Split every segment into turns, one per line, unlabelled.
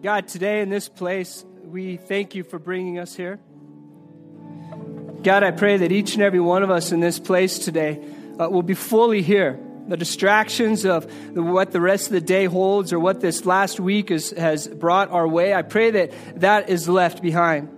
God, today in this place, we thank you for bringing us here. God, I pray that each and every one of us in this place today uh, will be fully here. The distractions of the, what the rest of the day holds or what this last week is, has brought our way, I pray that that is left behind.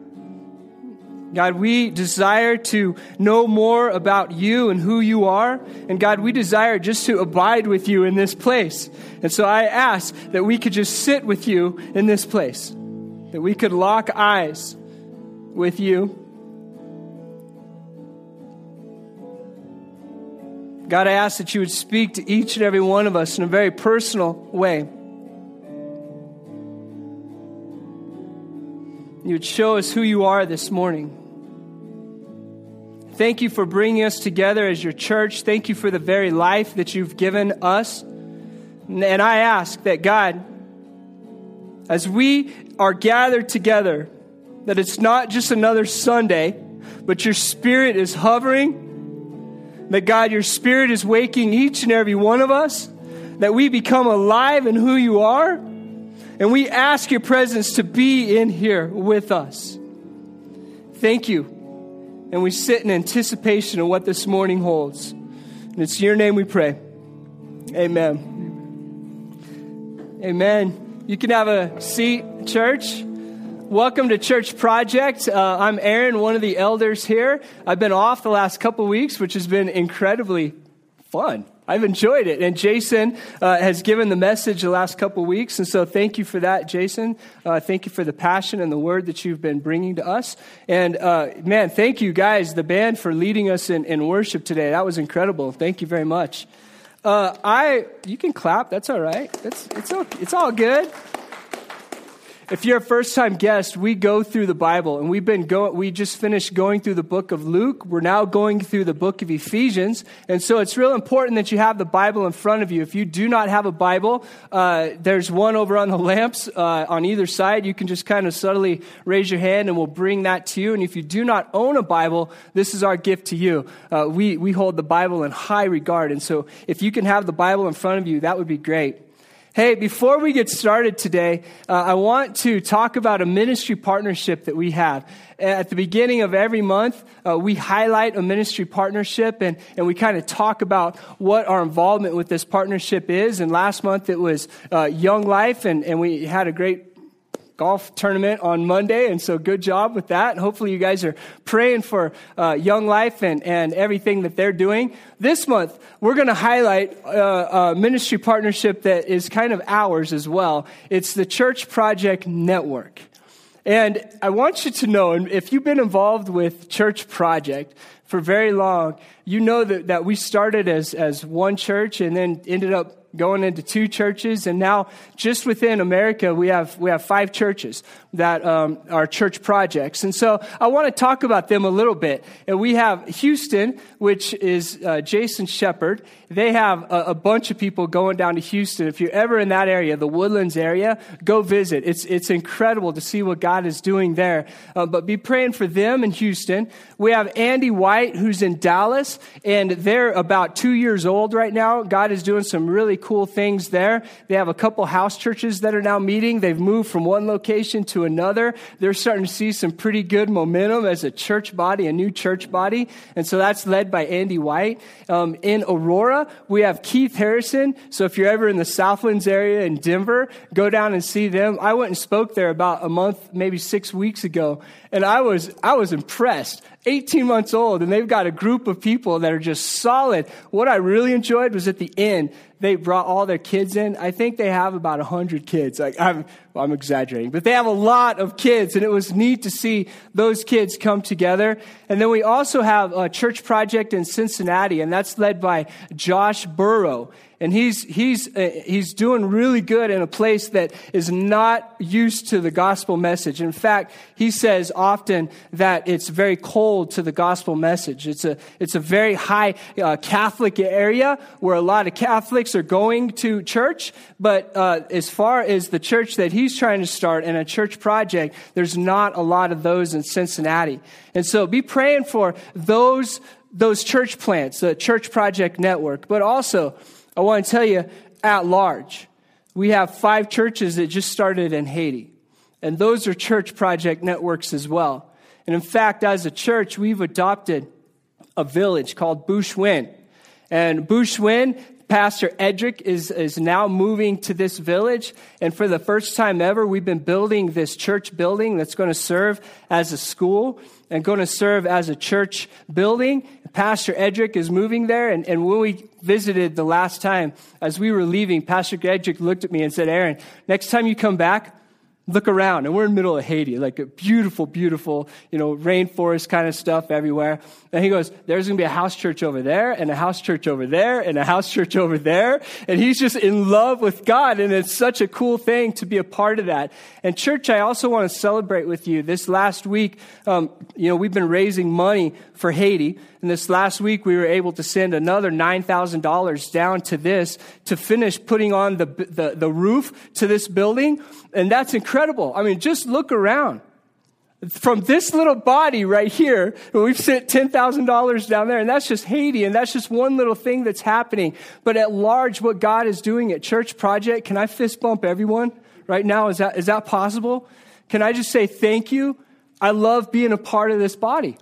God, we desire to know more about you and who you are. And God, we desire just to abide with you in this place. And so I ask that we could just sit with you in this place, that we could lock eyes with you. God, I ask that you would speak to each and every one of us in a very personal way. You would show us who you are this morning. Thank you for bringing us together as your church. Thank you for the very life that you've given us. And I ask that God, as we are gathered together, that it's not just another Sunday, but your spirit is hovering. That God, your spirit is waking each and every one of us. That we become alive in who you are. And we ask your presence to be in here with us. Thank you and we sit in anticipation of what this morning holds. And it's your name we pray. Amen. Amen. You can have a seat, church. Welcome to Church Project. Uh, I'm Aaron, one of the elders here. I've been off the last couple weeks, which has been incredibly fun. I've enjoyed it. And Jason uh, has given the message the last couple weeks. And so thank you for that, Jason. Uh, thank you for the passion and the word that you've been bringing to us. And uh, man, thank you guys, the band, for leading us in, in worship today. That was incredible. Thank you very much. Uh, I, you can clap. That's all right. That's, it's, it's all good. If you're a first time guest, we go through the Bible and we've been going, we just finished going through the book of Luke. We're now going through the book of Ephesians. And so it's real important that you have the Bible in front of you. If you do not have a Bible, uh, there's one over on the lamps uh, on either side. You can just kind of subtly raise your hand and we'll bring that to you. And if you do not own a Bible, this is our gift to you. Uh, we, we hold the Bible in high regard. And so if you can have the Bible in front of you, that would be great. Hey, before we get started today, uh, I want to talk about a ministry partnership that we have. At the beginning of every month, uh, we highlight a ministry partnership and, and we kind of talk about what our involvement with this partnership is. And last month it was uh, Young Life, and, and we had a great golf tournament on Monday, and so good job with that. And hopefully, you guys are praying for uh, Young Life and, and everything that they're doing. This month, we're going to highlight uh, a ministry partnership that is kind of ours as well. It's the Church Project Network. And I want you to know, and if you've been involved with Church Project for very long, you know that, that we started as, as one church and then ended up going into two churches, and now just within America, we have we have five churches that um, are church projects. And so I want to talk about them a little bit. And we have Houston, which is uh, Jason Shepard. They have a, a, bunch of people going down to Houston. If you're ever in that area, the Woodlands area, go visit. It's it's incredible to see what God is doing there. Uh, but be praying for them in Houston. We have Andy White, who's in Dallas, and they're about two years old right now. God is doing some really cool things there. They have a couple house churches that are now meeting. They've moved from one location to another. They're starting to see some pretty good momentum as a church body, a new church body. And so that's led by Andy White. Um, in Aurora, we have Keith Harrison. So if you're ever in the Southlands area in Denver, go down and see them. I went and spoke there about a month, maybe six weeks ago. And I was, I was impressed 18 months old, and they've got a group of people that are just solid. What I really enjoyed was at the end, they brought all their kids in. I think they have about 100 kids. Like, I'm, well, I'm exaggerating, but they have a lot of kids, and it was neat to see those kids come together. And then we also have a church project in Cincinnati, and that's led by Josh Burrow and he's he's uh, he's doing really good in a place that is not used to the gospel message. In fact, he says often that it's very cold to the gospel message. It's a it's a very high uh, Catholic area where a lot of Catholics are going to church, but uh, as far as the church that he's trying to start and a church project, there's not a lot of those in Cincinnati. And so, be praying for those those church plants, the church project network, but also I want to tell you at large. we have five churches that just started in Haiti. And those are church project networks as well. And in fact, as a church, we've adopted a village called Bushwin. And Bushwin, Pastor Edric is, is now moving to this village. And for the first time ever, we've been building this church building that's going to serve as a school and going to serve as a church building. Pastor Edric is moving there. And, and when we visited the last time, as we were leaving, Pastor Edric looked at me and said, Aaron, next time you come back, look around and we're in the middle of haiti like a beautiful beautiful you know rainforest kind of stuff everywhere. And he goes there's going to be a house church over there and a house church over there and a house church over there. And he's just in love with god and it's such a cool thing to be a part of that. And church i also want to celebrate with you this last week. Um, you know we've been raising money for haiti and this last week we were able to send another $9000 down to this to finish putting on the, the, the roof to this building and that's incredible. I mean, just look around. From this little body right here, we've sent $10,000 down there, and that's just Haiti, and that's just one little thing that's happening. But at large, what God is doing at Church Project, can I fist bump everyone right now? Is that, is that possible? Can I just say thank you? I love being a part of this body.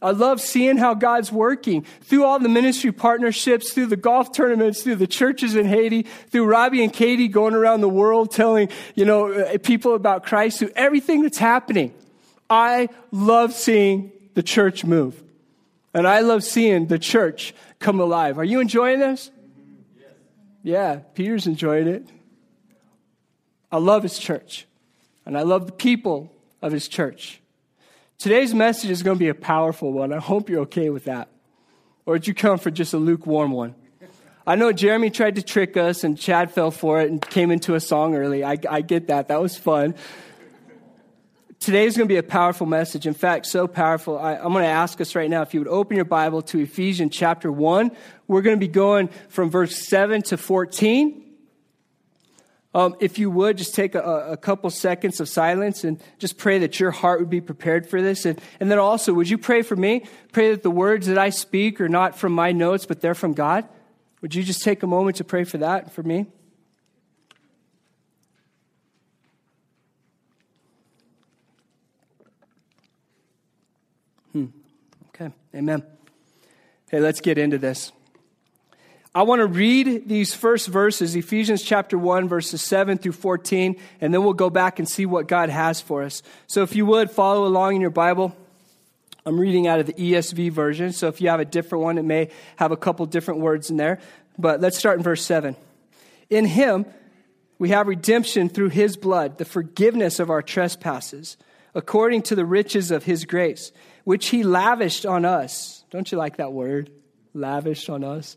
I love seeing how God's working through all the ministry partnerships, through the golf tournaments, through the churches in Haiti, through Robbie and Katie going around the world telling, you know, uh, people about Christ, through everything that's happening. I love seeing the church move. And I love seeing the church come alive. Are you enjoying this? Yeah, Peter's enjoying it. I love his church. And I love the people of his church. Today's message is going to be a powerful one. I hope you're okay with that. Or did you come for just a lukewarm one? I know Jeremy tried to trick us and Chad fell for it and came into a song early. I, I get that. That was fun. Today is going to be a powerful message. In fact, so powerful. I, I'm going to ask us right now if you would open your Bible to Ephesians chapter 1. We're going to be going from verse 7 to 14. Um, if you would, just take a, a, couple seconds of silence and just pray that your heart would be prepared for this. And, and then also, would you pray for me? Pray that the words that I speak are not from my notes, but they're from God. Would you just take a moment to pray for that for me? Hmm. Okay. Amen. Hey, let's get into this. I want to read these first verses, Ephesians chapter 1, verses 7 through 14, and then we'll go back and see what God has for us. So if you would follow along in your Bible, I'm reading out of the ESV version. So if you have a different one, it may have a couple different words in there. But let's start in verse 7. In him, we have redemption through his blood, the forgiveness of our trespasses, according to the riches of his grace, which he lavished on us. Don't you like that word? Lavished on us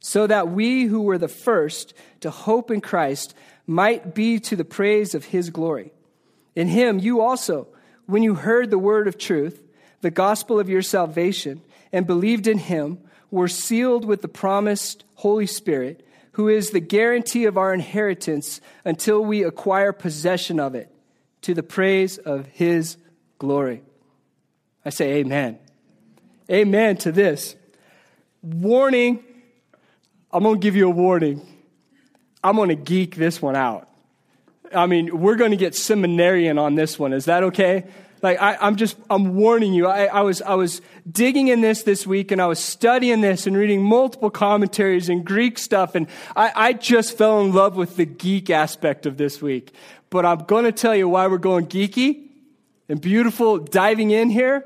so that we who were the first to hope in Christ might be to the praise of his glory. In him you also, when you heard the word of truth, the gospel of your salvation, and believed in him, were sealed with the promised Holy Spirit, who is the guarantee of our inheritance until we acquire possession of it, to the praise of his glory. I say amen. Amen to this. Warning I'm going to give you a warning. I'm going to geek this one out. I mean, we're going to get seminarian on this one. Is that okay? Like, I, am just, I'm warning you. I, I, was, I was digging in this this week and I was studying this and reading multiple commentaries and Greek stuff. And I, I just fell in love with the geek aspect of this week. But I'm going to tell you why we're going geeky and beautiful diving in here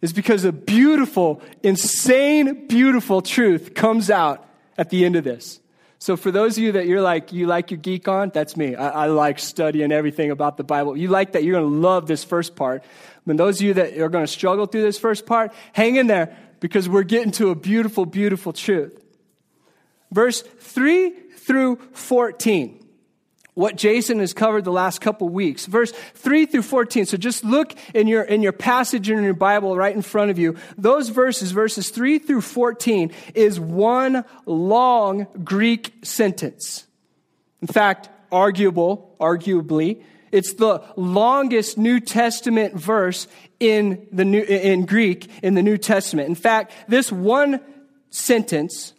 is because a beautiful, insane, beautiful truth comes out at the end of this. So for those of you that you're like, you like your geek on, that's me. I, I like studying everything about the Bible. You like that, you're going to love this first part. When those of you that are going to struggle through this first part, hang in there because we're getting to a beautiful, beautiful truth. Verse 3 through 14. What Jason has covered the last couple weeks. Verse 3 through 14. So just look in your, in your passage in your Bible right in front of you. Those verses, verses 3 through 14, is one long Greek sentence. In fact, arguable, arguably, it's the longest New Testament verse in the New, in Greek in the New Testament. In fact, this one sentence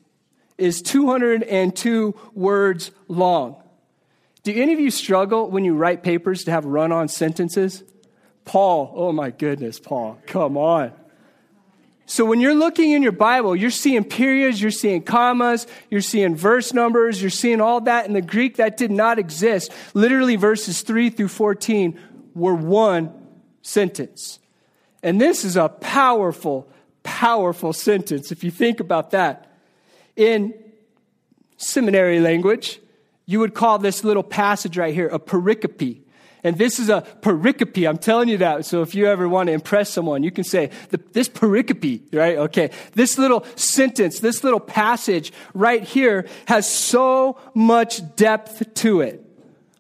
is 202 words long. Do any of you struggle when you write papers to have run on sentences? Paul, oh my goodness, Paul, come on. So when you're looking in your Bible, you're seeing periods, you're seeing commas, you're seeing verse numbers, you're seeing all that in the Greek that did not exist. Literally, verses 3 through 14 were one sentence. And this is a powerful, powerful sentence if you think about that. In seminary language, you would call this little passage right here a pericope. And this is a pericope. I'm telling you that. So if you ever want to impress someone, you can say, this pericope, right? Okay. This little sentence, this little passage right here has so much depth to it.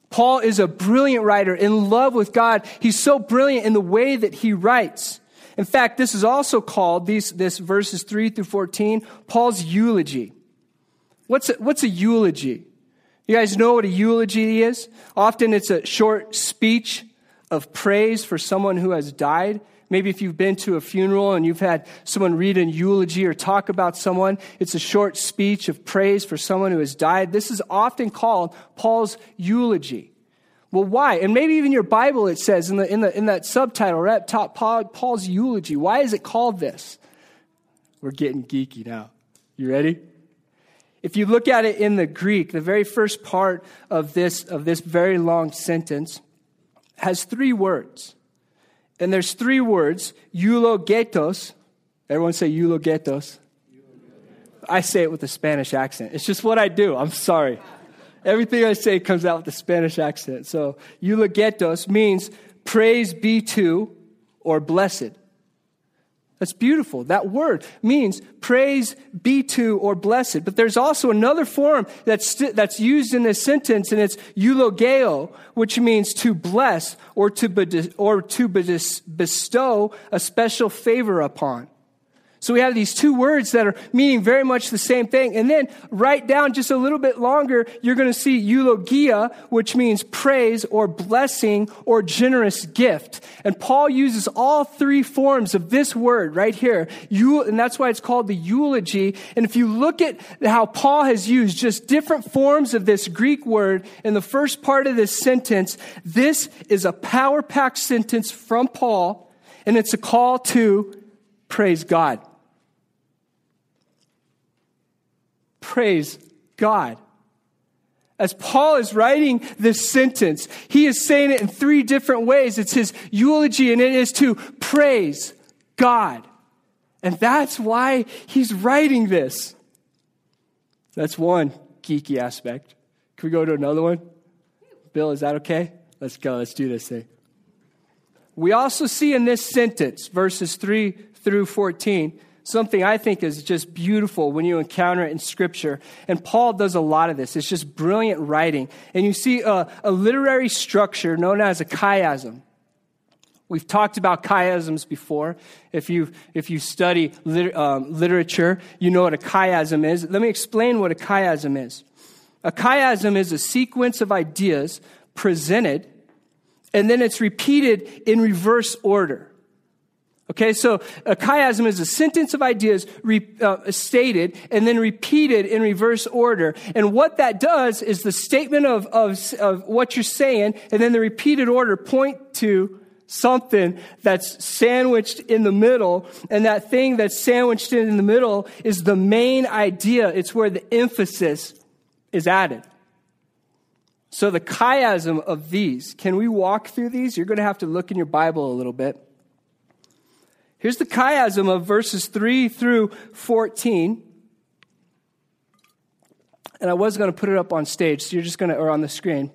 Paul is a brilliant writer in love with God. He's so brilliant in the way that he writes. In fact, this is also called, these, this verses 3 through 14, Paul's eulogy. What's a, what's a eulogy? You guys know what a eulogy is? Often it's a short speech of praise for someone who has died. Maybe if you've been to a funeral and you've had someone read an eulogy or talk about someone, it's a short speech of praise for someone who has died. This is often called Paul's eulogy. Well, why? And maybe even your Bible it says in, the, in, the, in that subtitle right up top, Paul, Paul's eulogy. Why is it called this? We're getting geeky now. You ready? If you look at it in the Greek, the very first part of this, of this very long sentence has three words. And there's three words, eulogetos. Everyone say eulogetos. I say it with a Spanish accent. It's just what I do. I'm sorry. Everything I say comes out with a Spanish accent. So, eulogetos means praise be to or blessed. That's beautiful. That word means praise be to or blessed. But there's also another form that's, that's used in this sentence, and it's eulogeo, which means to bless or to, or to bestow a special favor upon. So we have these two words that are meaning very much the same thing. And then write down just a little bit longer, you're going to see eulogia, which means praise or blessing or generous gift. And Paul uses all three forms of this word right here. And that's why it's called the eulogy. And if you look at how Paul has used just different forms of this Greek word in the first part of this sentence, this is a power packed sentence from Paul, and it's a call to praise God. Praise God. As Paul is writing this sentence, he is saying it in three different ways. It's his eulogy, and it is to praise God. And that's why he's writing this. That's one geeky aspect. Can we go to another one? Bill, is that okay? Let's go. Let's do this thing. We also see in this sentence, verses 3 through 14, something I think is just beautiful when you encounter it in Scripture. And Paul does a lot of this. It's just brilliant writing. And you see a, a literary structure known as a chiasm. We've talked about chiasms before. If you, if you study um, literature, you know what a chiasm is. Let me explain what a chiasm is. A chiasm is a sequence of ideas presented, and then it's repeated in reverse order. Okay, so a chiasm is a sentence of ideas re, uh, stated and then repeated in reverse order. And what that does is the statement of, of, of what you're saying and then the repeated order point to something that's sandwiched in the middle. And that thing that's sandwiched in the middle is the main idea. It's where the emphasis is added. So the chiasm of these, can we walk through these? You're going to have to look in your Bible a little bit. Here's the chiasm of verses 3 through 14. And I was going to put it up on stage, so you're just going to, or on the screen,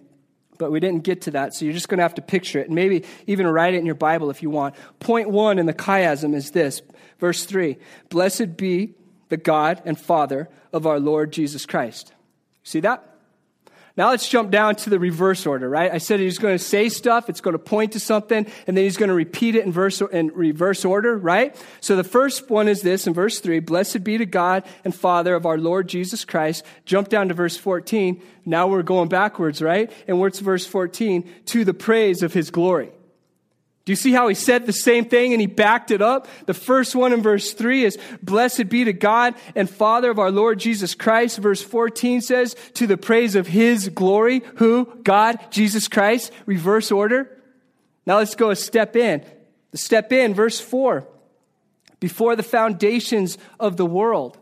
but we didn't get to that, so you're just going to have to picture it and maybe even write it in your Bible if you want. Point one in the chiasm is this verse 3 Blessed be the God and Father of our Lord Jesus Christ. See that? Now let's jump down to the reverse order, right? I said he's going to say stuff, it's going to point to something, and then he's going to repeat it in, verse, in reverse order, right? So the first one is this in verse 3 Blessed be to God and Father of our Lord Jesus Christ. Jump down to verse 14. Now we're going backwards, right? And what's verse 14? To the praise of his glory. Do you see how he said the same thing and he backed it up? The first one in verse 3 is, Blessed be to God and Father of our Lord Jesus Christ. Verse 14 says, To the praise of his glory. Who? God, Jesus Christ. Reverse order. Now let's go a step in. The step in, verse 4. Before the foundations of the world.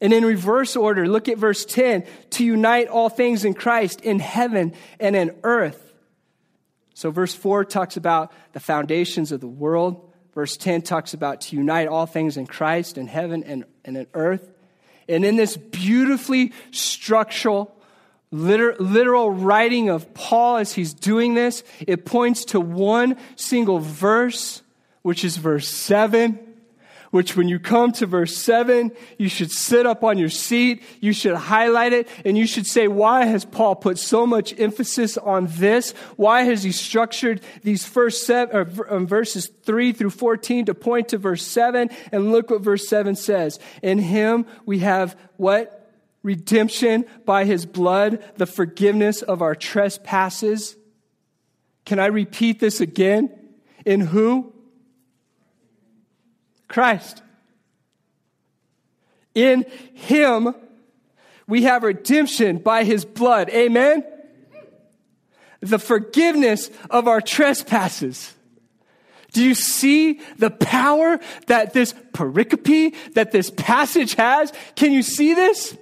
And in reverse order, look at verse 10. To unite all things in Christ in heaven and in earth so, verse 4 talks about the foundations of the world. Verse 10 talks about to unite all things in Christ in heaven and, and in earth. And in this beautifully structural, literal, literal writing of Paul as he's doing this, it points to one single verse, which is verse 7 which when you come to verse 7, you should sit up on your seat, you should highlight it, and you should say, why has Paul put so much emphasis on this? Why has he structured these first seven, or, um, verses 3 through 14 to point to verse 7? And look what verse 7 says. In him we have what? Redemption by his blood, the forgiveness of our trespasses. Can I repeat this again? In who? Christ. In Him, we have redemption by His blood. Amen? The forgiveness of our trespasses. Do you see the power that this pericope, that this passage has? Can you see this?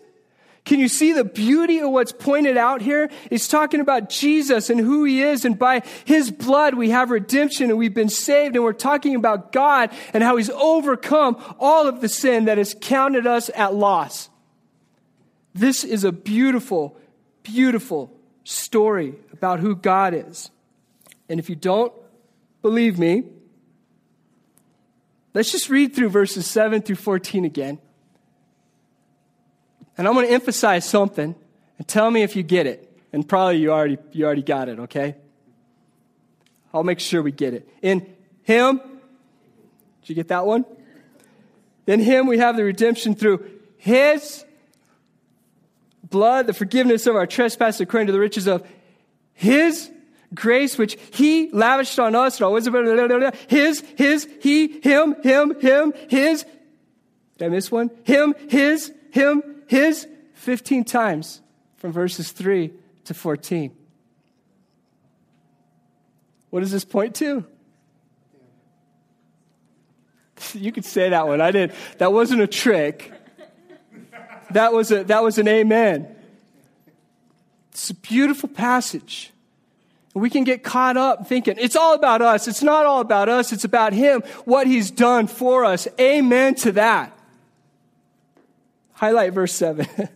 Can you see the beauty of what's pointed out here? It's talking about Jesus and who he is, and by his blood we have redemption and we've been saved, and we're talking about God and how he's overcome all of the sin that has counted us at loss. This is a beautiful, beautiful story about who God is. And if you don't believe me, let's just read through verses 7 through 14 again. And I'm going to emphasize something and tell me if you get it. And probably you already, you already got it, okay? I'll make sure we get it. In Him, did you get that one? In Him we have the redemption through His blood, the forgiveness of our trespasses according to the riches of His grace, which He lavished on us. His, His, He, Him, Him, Him, His. Did I miss one? Him, His, Him, his 15 times from verses 3 to 14. What does this point to? You could say that one. I did. That wasn't a trick. That was a that was an amen. It's a beautiful passage. We can get caught up thinking it's all about us. It's not all about us. It's about him, what he's done for us. Amen to that. Highlight verse 7.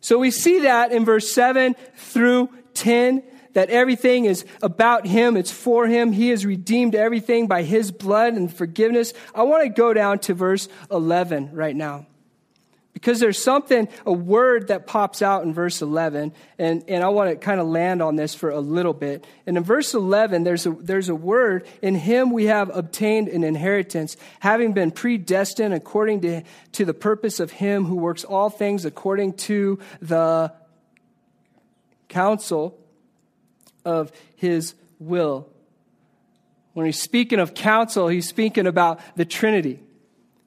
so we see that in verse 7 through 10 that everything is about him, it's for him. He has redeemed everything by his blood and forgiveness. I want to go down to verse 11 right now. Because there's something, a word that pops out in verse 11, and, and I want to kind of land on this for a little bit. And in verse 11, there's a, there's a word, in him we have obtained an inheritance, having been predestined according to, to the purpose of him who works all things according to the counsel of his will. When he's speaking of counsel, he's speaking about the Trinity.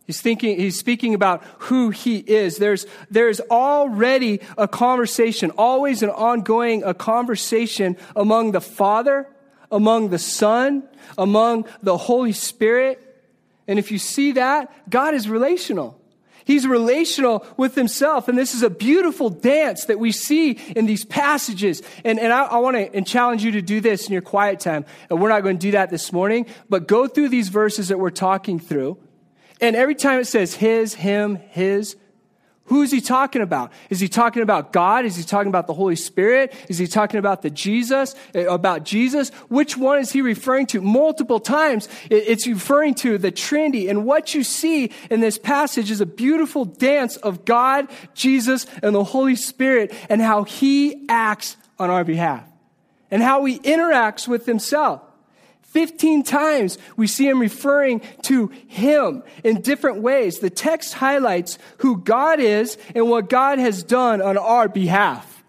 He's thinking, he's speaking about who he is. There's, there's already a conversation, always an ongoing, a conversation among the Father, among the Son, among the Holy Spirit. And if you see that, God is relational. He's relational with himself. And this is a beautiful dance that we see in these passages. And, and I, I want to challenge you to do this in your quiet time. And we're not going to do that this morning, but go through these verses that we're talking through and every time it says his, him, his, Who is he talking about? Is he talking about God? Is he talking about the Holy Spirit? Is he talking about the Jesus, eh, about Jesus? Which one is he referring to? Multiple times it's referring to the Trinity. And what you see in this passage is a beautiful dance of God, Jesus, and the Holy Spirit and how he acts on our behalf and how he interacts with himself. 15 times we see him referring to him in different ways. The text highlights who God is and what God has done on our behalf.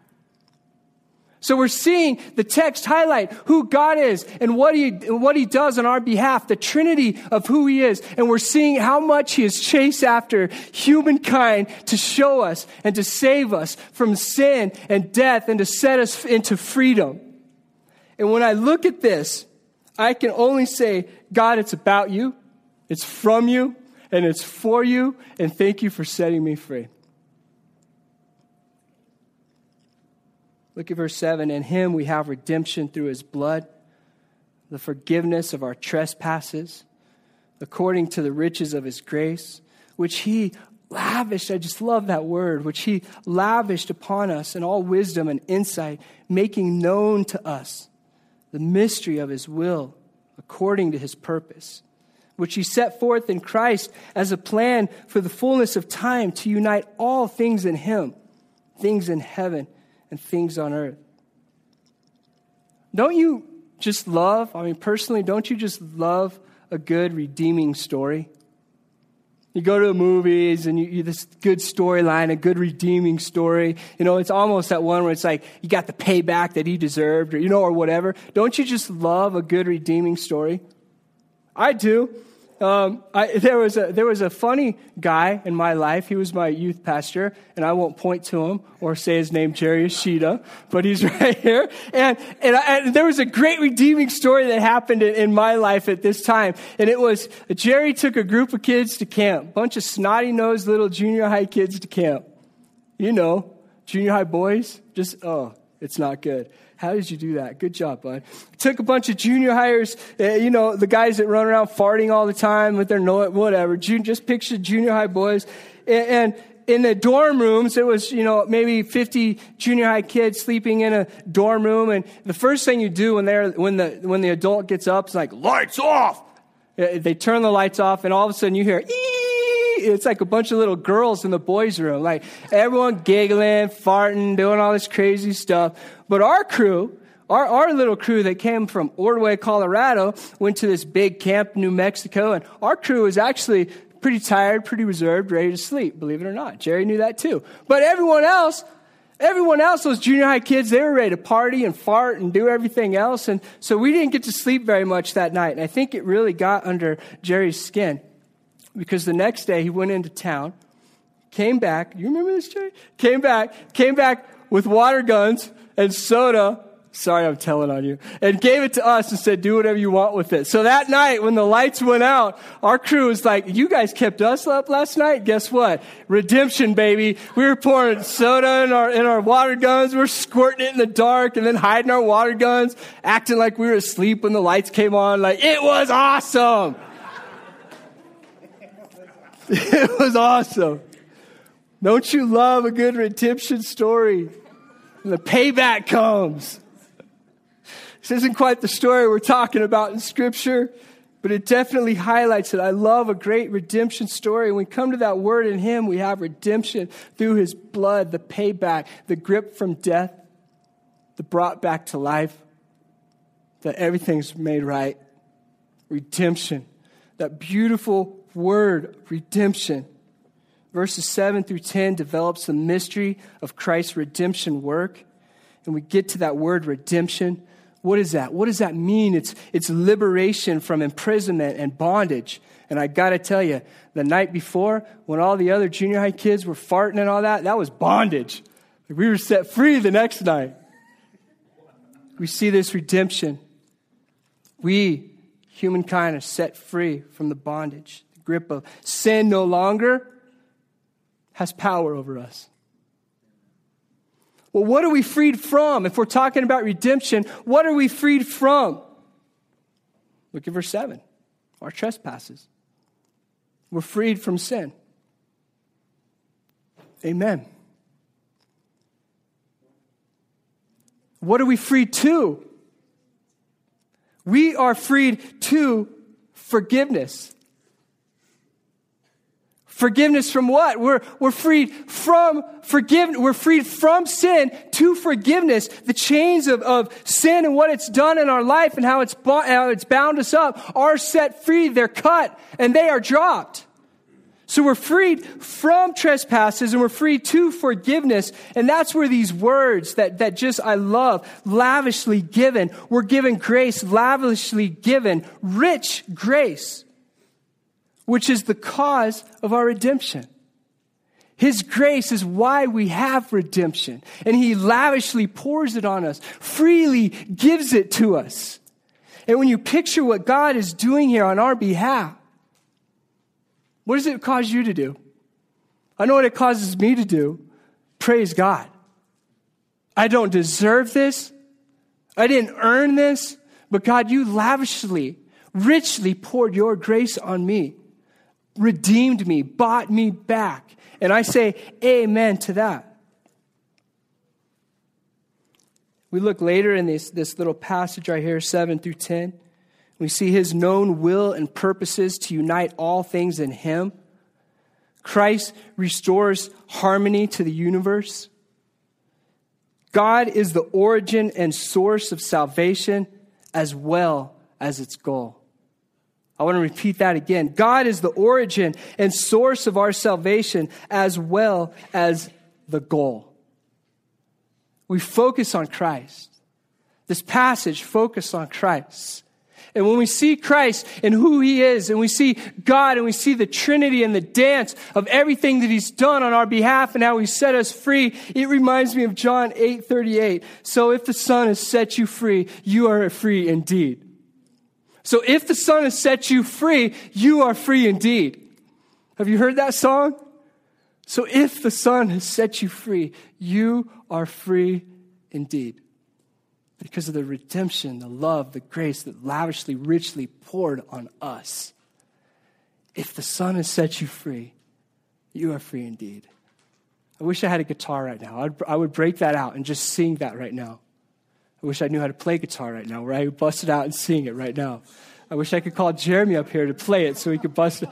So we're seeing the text highlight who God is and what he, what he does on our behalf, the trinity of who he is. And we're seeing how much he has chased after humankind to show us and to save us from sin and death and to set us into freedom. And when I look at this, I can only say, God, it's about you, it's from you, and it's for you, and thank you for setting me free. Look at verse 7. In him we have redemption through his blood, the forgiveness of our trespasses, according to the riches of his grace, which he lavished. I just love that word, which he lavished upon us in all wisdom and insight, making known to us the mystery of his will according to his purpose, which he set forth in Christ as a plan for the fullness of time to unite all things in him, things in heaven and things on earth. Don't you just love, I mean, personally, don't you just love a good redeeming story? You go to the movies and you, you this good storyline, a good redeeming story. You know, it's almost that one where it's like you got the payback that he deserved, or you know, or whatever. Don't you just love a good redeeming story? I do. Um, I, there, was a, there was a funny guy in my life. He was my youth pastor, and I won't point to him or say his name, Jerry Ashita, but he's right here. And, and, I, and there was a great redeeming story that happened in, in, my life at this time. And it was Jerry took a group of kids to camp, bunch of snotty nosed little junior high kids to camp. You know, junior high boys, just, oh, it's not good. How did you do that? Good job, bud. Took a bunch of junior hires, uh, you know, the guys that run around farting all the time with their no, whatever. just picture junior high boys. And, in the dorm rooms, it was, you know, maybe 50 junior high kids sleeping in a dorm room. And the first thing you do when they're, when the, when the adult gets up is like, lights off! They turn the lights off and all of a sudden you hear, ee! It's like a bunch of little girls in the boys' room, like everyone giggling, farting, doing all this crazy stuff. But our crew, our, our little crew that came from Ordway, Colorado, went to this big camp New Mexico, and our crew was actually pretty tired, pretty reserved, ready to sleep, believe it or not. Jerry knew that too. But everyone else, everyone else, those junior high kids, they were ready to party and fart and do everything else. And so we didn't get to sleep very much that night. And I think it really got under Jerry's skin because the next day he went into town, came back. You remember this, Jerry? Came back, came back with water guns and soda. Sorry, I'm telling on you. And gave it to us and said, do whatever you want with it. So that night, when the lights went out, our crew was like, you guys kept us up last night? Guess what? Redemption, baby. We were pouring soda in our, in our water guns. We are squirting it in the dark and then hiding our water guns, acting like we were asleep when the lights came on. Like, it was awesome. it was awesome. Don't you love a good redemption story? And the payback comes. This isn't quite the story we're talking about in Scripture, but it definitely highlights it. I love a great redemption story. When we come to that word in Him, we have redemption through His blood, the payback, the grip from death, the brought back to life, that everything's made right. Redemption, that beautiful word, redemption. Verses 7 through 10 develops the mystery of Christ's redemption work. And we get to that word redemption. What is that? What does that mean? It's, it's liberation from imprisonment and bondage. And I got to tell you, the night before, when all the other junior high kids were farting and all that, that was bondage. We were set free the next night. We see this redemption. We, humankind, are set free from the bondage grip of sin no longer has power over us. Well, what are we freed from? If we're talking about redemption, what are we freed from? Look at verse 7 our trespasses. We're freed from sin. Amen. What are we freed to? We are freed to forgiveness. Forgiveness from what? We're, we're freed from forgiveness. We're freed from sin to forgiveness. The chains of, of sin and what it's done in our life and how it's, how it's bound us up are set free. They're cut and they are dropped. So we're freed from trespasses and we're free to forgiveness. And that's where these words that, that just I love, lavishly given, we're given grace, lavishly given, rich grace which is the cause of our redemption. His grace is why we have redemption, and He lavishly pours it on us, freely gives it to us. And when you picture what God is doing here on our behalf, what does it cause you to do? I know what it causes me to do. Praise God. I don't deserve this. I didn't earn this, but God, you lavishly, richly poured your grace on me redeemed me, bought me back. And I say amen to that. We look later in this, this little passage right here, 7 through 10. We see his known will and purposes to unite all things in him. Christ restores harmony to the universe. God is the origin and source of salvation as well as its goal. I want to repeat that again. God is the origin and source of our salvation as well as the goal. We focus on Christ. This passage focuses on Christ. And when we see Christ and who he is, and we see God and we see the Trinity and the dance of everything that he's done on our behalf and how he set us free, it reminds me of John 8 38. So if the Son has set you free, you are free indeed. So if the Son has set you free, you are free indeed. Have you heard that song? So if the Son has set you free, you are free indeed. Because of the redemption, the love, the grace that lavishly, richly poured on us. If the Son has set you free, you are free indeed. I wish I had a guitar right now. I'd, I would break that out and just sing that right now. I wish I knew how to play guitar right now, where I would bust it out and sing it right now. I wish I could call Jeremy up here to play it so he could bust it.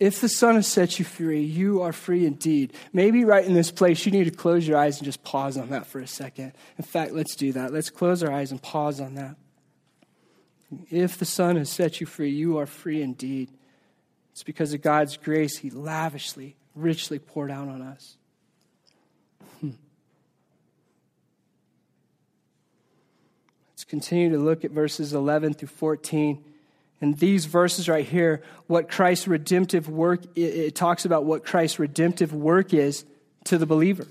If the Son has set you free, you are free indeed. Maybe right in this place, you need to close your eyes and just pause on that for a second. In fact, let's do that. Let's close our eyes and pause on that. If the Son has set you free, you are free indeed. It's because of God's grace, He lavishly, richly poured out on us. Continue to look at verses 11 through 14. And these verses right here, what Christ's redemptive work, it, talks about what Christ's redemptive work is to the believer.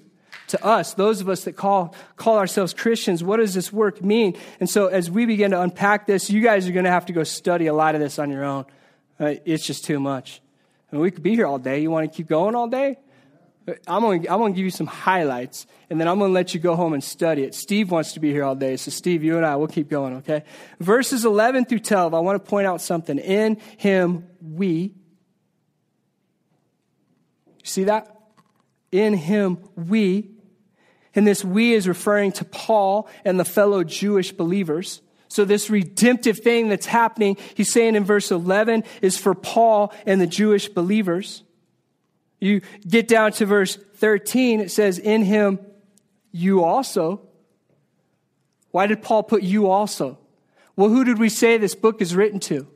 To us, those of us that call, call ourselves Christians, what does this work mean? And so as we begin to unpack this, you guys are going to have to go study a lot of this on your own. Uh, it's just too much. I mean, we could be here all day. You want to keep going all day? I'm going, to, I'm to give you some highlights, and then I'm going to let you go home and study it. Steve wants to be here all day, so Steve, you and I, we'll keep going, okay? Verses 11 through 12, I want to point out something. In him, we. See that? In him, we. And this we is referring to Paul and the fellow Jewish believers. So this redemptive thing that's happening, he's saying in verse 11, is for Paul and the Jewish believers. You get down to verse 13, it says, In him you also. Why did Paul put you also? Well, who did we say this book is written to?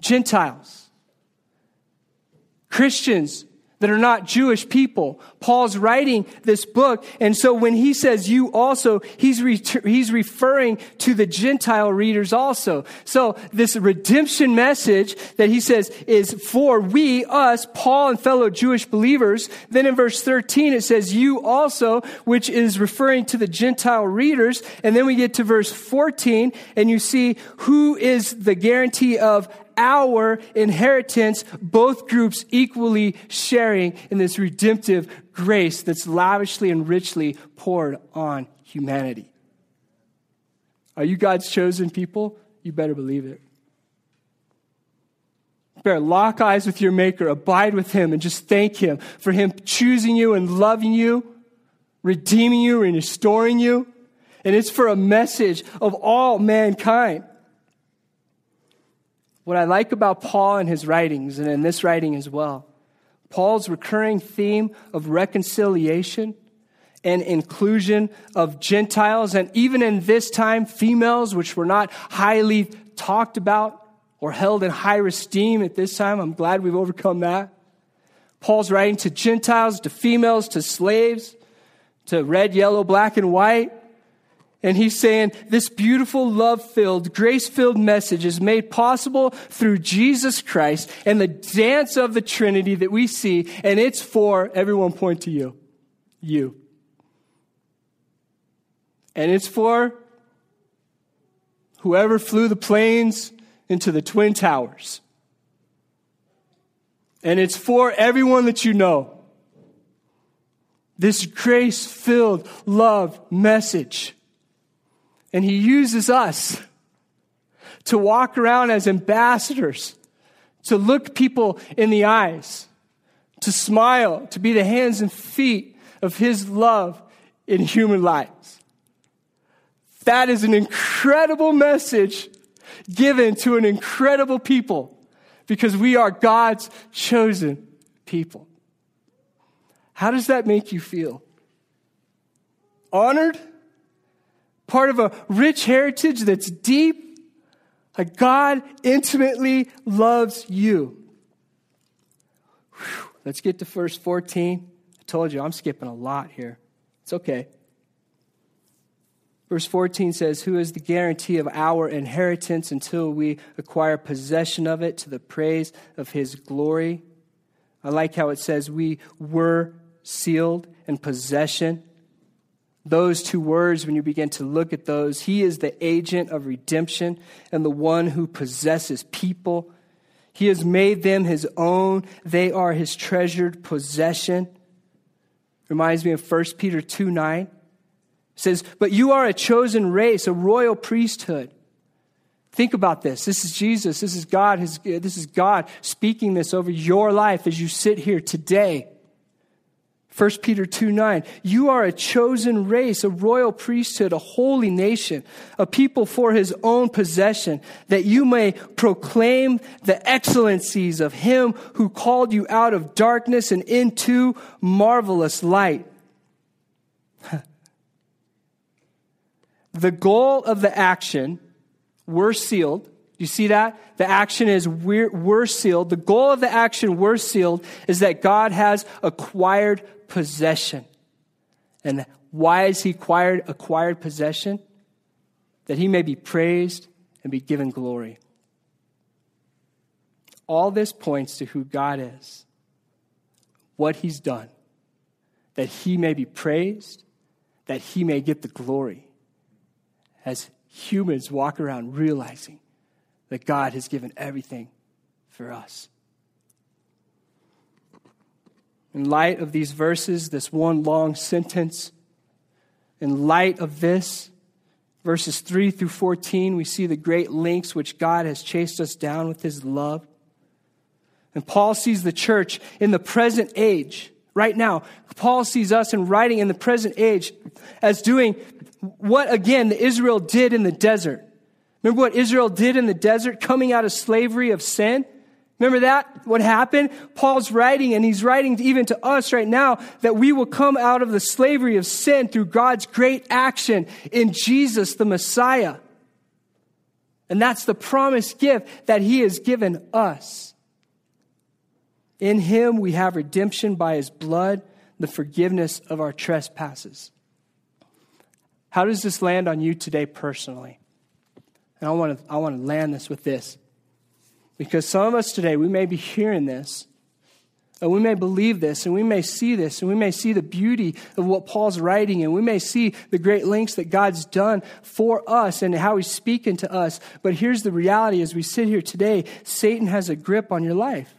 Gentiles. Christians that are not Jewish people. Paul's writing this book. And so when he says you also, he's, re- he's referring to the Gentile readers also. So this redemption message that he says is for we, us, Paul and fellow Jewish believers. Then in verse 13, it says you also, which is referring to the Gentile readers. And then we get to verse 14 and you see who is the guarantee of our inheritance, both groups equally sharing in this redemptive grace that's lavishly and richly poured on humanity. Are you God's chosen people? You better believe it. better lock eyes with your Maker, abide with Him, and just thank Him for Him choosing you and loving you, redeeming you, and restoring you. And it's for a message of all mankind. What I like about Paul and his writings, and in this writing as well, Paul's recurring theme of reconciliation and inclusion of Gentiles, and even in this time, females, which were not highly talked about or held in high esteem at this time. I'm glad we've overcome that. Paul's writing to Gentiles, to females, to slaves, to red, yellow, black, and white. And he's saying this beautiful, love filled, grace filled message is made possible through Jesus Christ and the dance of the Trinity that we see. And it's for, everyone point to you, you. And it's for whoever flew the planes into the Twin Towers. And it's for everyone that you know. This grace filled love message. And he uses us to walk around as ambassadors, to look people in the eyes, to smile, to be the hands and feet of his love in human lives. That is an incredible message given to an incredible people because we are God's chosen people. How does that make you feel? Honored? Part of a rich heritage that's deep. Like God intimately loves you. Whew. Let's get to verse 14. I told you I'm skipping a lot here. It's okay. Verse 14 says, Who is the guarantee of our inheritance until we acquire possession of it to the praise of his glory? I like how it says, We were sealed in possession those two words, when you begin to look at those, he is the agent of redemption and the one who possesses people. He has made them his own. They are his treasured possession. Reminds me of 1 Peter 2 9. It says, But you are a chosen race, a royal priesthood. Think about this. This is Jesus. This is God. This is God speaking this over your life as you sit here today. 1 Peter 2 9, you are a chosen race, a royal priesthood, a holy nation, a people for his own possession, that you may proclaim the excellencies of him who called you out of darkness and into marvelous light. the goal of the action, we're sealed. You see that? The action is we're, we're sealed. The goal of the action, we're sealed, is that God has acquired possession. And why has he acquired, acquired possession? That he may be praised and be given glory. All this points to who God is, what he's done, that he may be praised, that he may get the glory. As humans walk around realizing that God has given everything for us. In light of these verses, this one long sentence, in light of this, verses 3 through 14, we see the great links which God has chased us down with his love. And Paul sees the church in the present age, right now. Paul sees us in writing in the present age as doing what, again, the Israel did in the desert. Remember what Israel did in the desert, coming out of slavery of sin? Remember that? What happened? Paul's writing, and he's writing even to us right now, that we will come out of the slavery of sin through God's great action in Jesus, the Messiah. And that's the promised gift that he has given us. In him we have redemption by his blood, the forgiveness of our trespasses. How does this land on you today personally? And I want to, I want to land this with this. Because some of us today, we may be hearing this, and we may believe this, and we may see this, and we may see the beauty of what Paul's writing, and we may see the great links that God's done for us and how he's speaking to us. But here's the reality as we sit here today Satan has a grip on your life.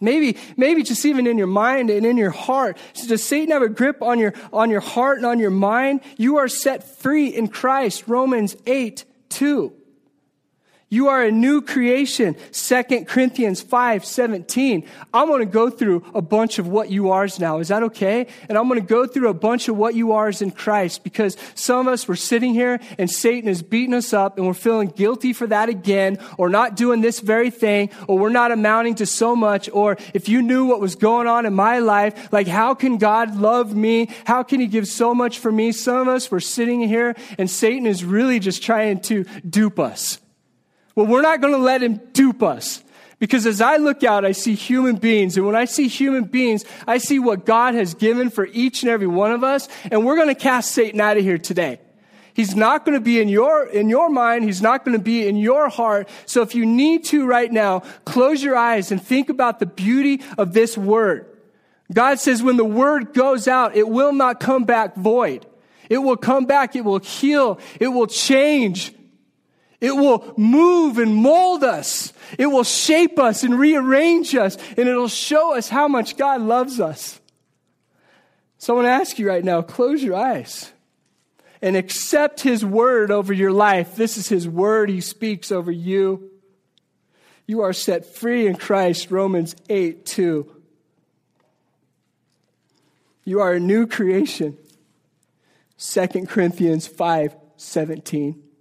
Maybe, maybe just even in your mind and in your heart. So does Satan have a grip on your, on your heart and on your mind? You are set free in Christ, Romans 8, 2. You are a new creation. 2 Corinthians 5 17. I'm going to go through a bunch of what you are's now. Is that okay? And I'm going to go through a bunch of what you are's in Christ because some of us were sitting here and Satan is beating us up and we're feeling guilty for that again or not doing this very thing or we're not amounting to so much or if you knew what was going on in my life, like how can God love me? How can he give so much for me? Some of us were sitting here and Satan is really just trying to dupe us. Well, we're not going to let him dupe us. Because as I look out, I see human beings. And when I see human beings, I see what God has given for each and every one of us. And we're going to cast Satan out of here today. He's not going to be in your, in your mind. He's not going to be in your heart. So if you need to right now, close your eyes and think about the beauty of this word. God says when the word goes out, it will not come back void. It will come back. It will heal. It will change. It will move and mold us. It will shape us and rearrange us, and it'll show us how much God loves us. So I want to ask you right now close your eyes and accept His word over your life. This is His word He speaks over you. You are set free in Christ, Romans 8 2. You are a new creation, 2 Corinthians 5 17.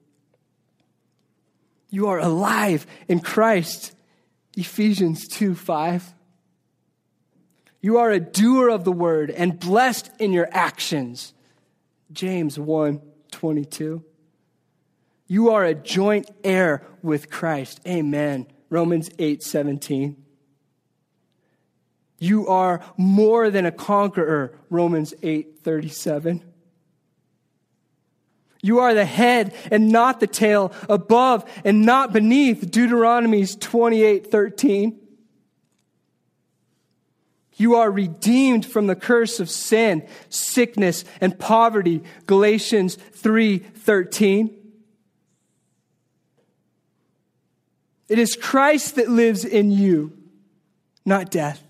You are alive in Christ. Ephesians 2 5. You are a doer of the word and blessed in your actions. James 1 22. You are a joint heir with Christ. Amen. Romans 8 17. You are more than a conqueror. Romans 8 37. You are the head and not the tail, above and not beneath. Deuteronomy 28 13. You are redeemed from the curse of sin, sickness, and poverty. Galatians 3 13. It is Christ that lives in you, not death.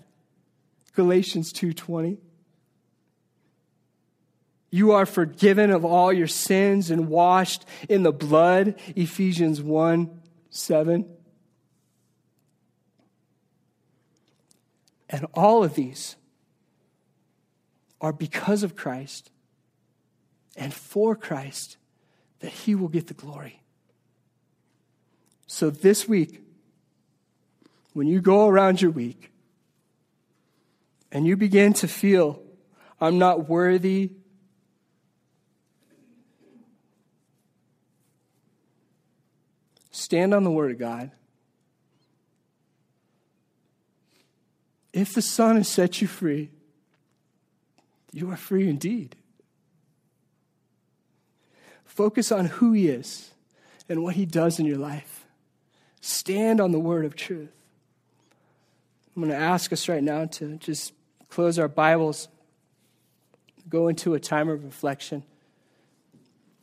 Galatians 2:20. You are forgiven of all your sins and washed in the blood. Ephesians 1 7. And all of these are because of Christ and for Christ that He will get the glory. So this week, when you go around your week and you begin to feel, I'm not worthy Stand on the Word of God. If the Son has set you free, you are free indeed. Focus on who He is and what He does in your life. Stand on the Word of truth. I'm going to ask us right now to just close our Bibles, go into a time of reflection.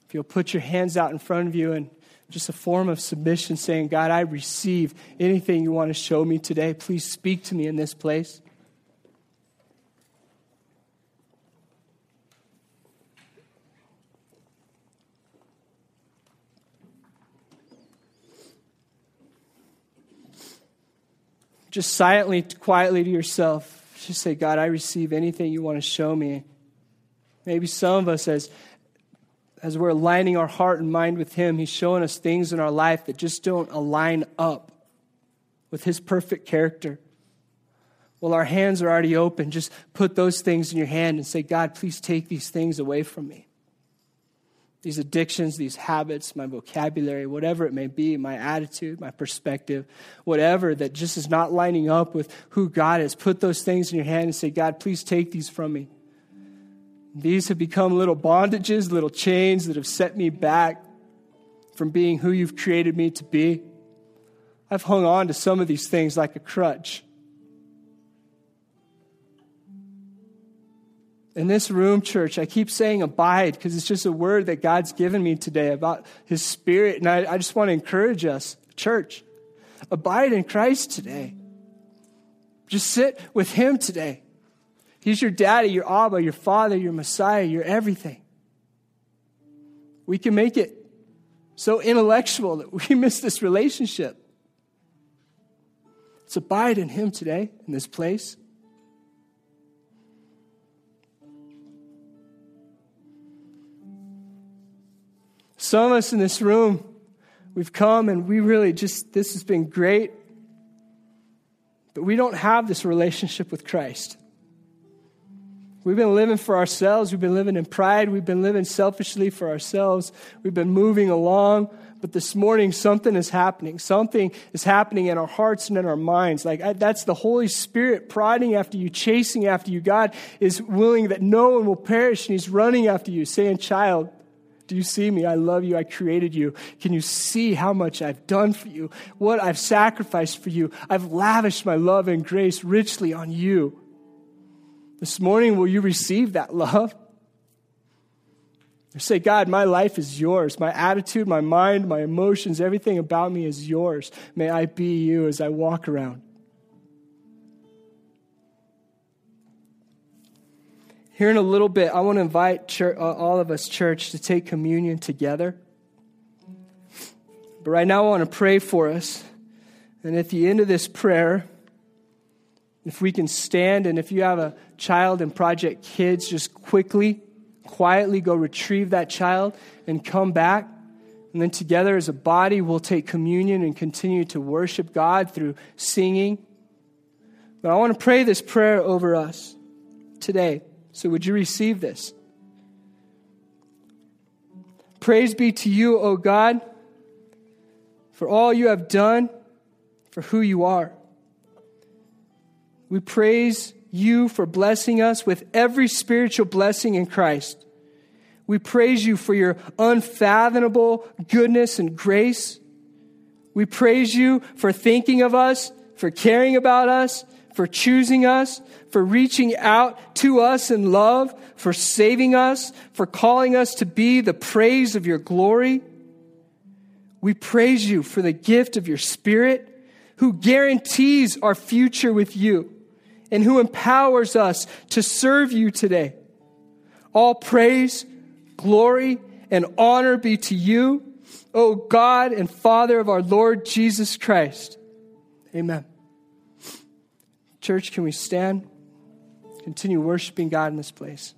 If you'll put your hands out in front of you and just a form of submission, saying, God, I receive anything you want to show me today. Please speak to me in this place. Just silently, quietly to yourself, just say, God, I receive anything you want to show me. Maybe some of us, as as we're aligning our heart and mind with Him, He's showing us things in our life that just don't align up with His perfect character. Well, our hands are already open. Just put those things in your hand and say, God, please take these things away from me. These addictions, these habits, my vocabulary, whatever it may be, my attitude, my perspective, whatever that just is not lining up with who God is, put those things in your hand and say, God, please take these from me. These have become little bondages, little chains that have set me back from being who you've created me to be. I've hung on to some of these things like a crutch. In this room, church, I keep saying abide because it's just a word that God's given me today about His Spirit. And I, I just want to encourage us, church, abide in Christ today. Just sit with Him today. He's your daddy, your Abba, your father, your Messiah, your everything. We can make it so intellectual that we miss this relationship. Let's abide in Him today, in this place. Some of us in this room, we've come and we really just, this has been great, but we don't have this relationship with Christ. We've been living for ourselves. We've been living in pride. We've been living selfishly for ourselves. We've been moving along. But this morning, something is happening. Something is happening in our hearts and in our minds. Like I, that's the Holy Spirit prodding after you, chasing after you. God is willing that no one will perish, and He's running after you, saying, Child, do you see me? I love you. I created you. Can you see how much I've done for you? What I've sacrificed for you? I've lavished my love and grace richly on you. This morning, will you receive that love? Say, God, my life is yours. My attitude, my mind, my emotions, everything about me is yours. May I be you as I walk around. Here in a little bit, I want to invite church, uh, all of us, church, to take communion together. But right now, I want to pray for us. And at the end of this prayer, if we can stand, and if you have a child in Project Kids, just quickly, quietly go retrieve that child and come back. And then together as a body, we'll take communion and continue to worship God through singing. But I want to pray this prayer over us today. So would you receive this? Praise be to you, O God, for all you have done, for who you are. We praise you for blessing us with every spiritual blessing in Christ. We praise you for your unfathomable goodness and grace. We praise you for thinking of us, for caring about us, for choosing us, for reaching out to us in love, for saving us, for calling us to be the praise of your glory. We praise you for the gift of your Spirit who guarantees our future with you and who empowers us to serve you today. All praise, glory, and honor be to you, O God and Father of our Lord Jesus Christ. Amen. Church, can we stand? Continue worshiping God in this place.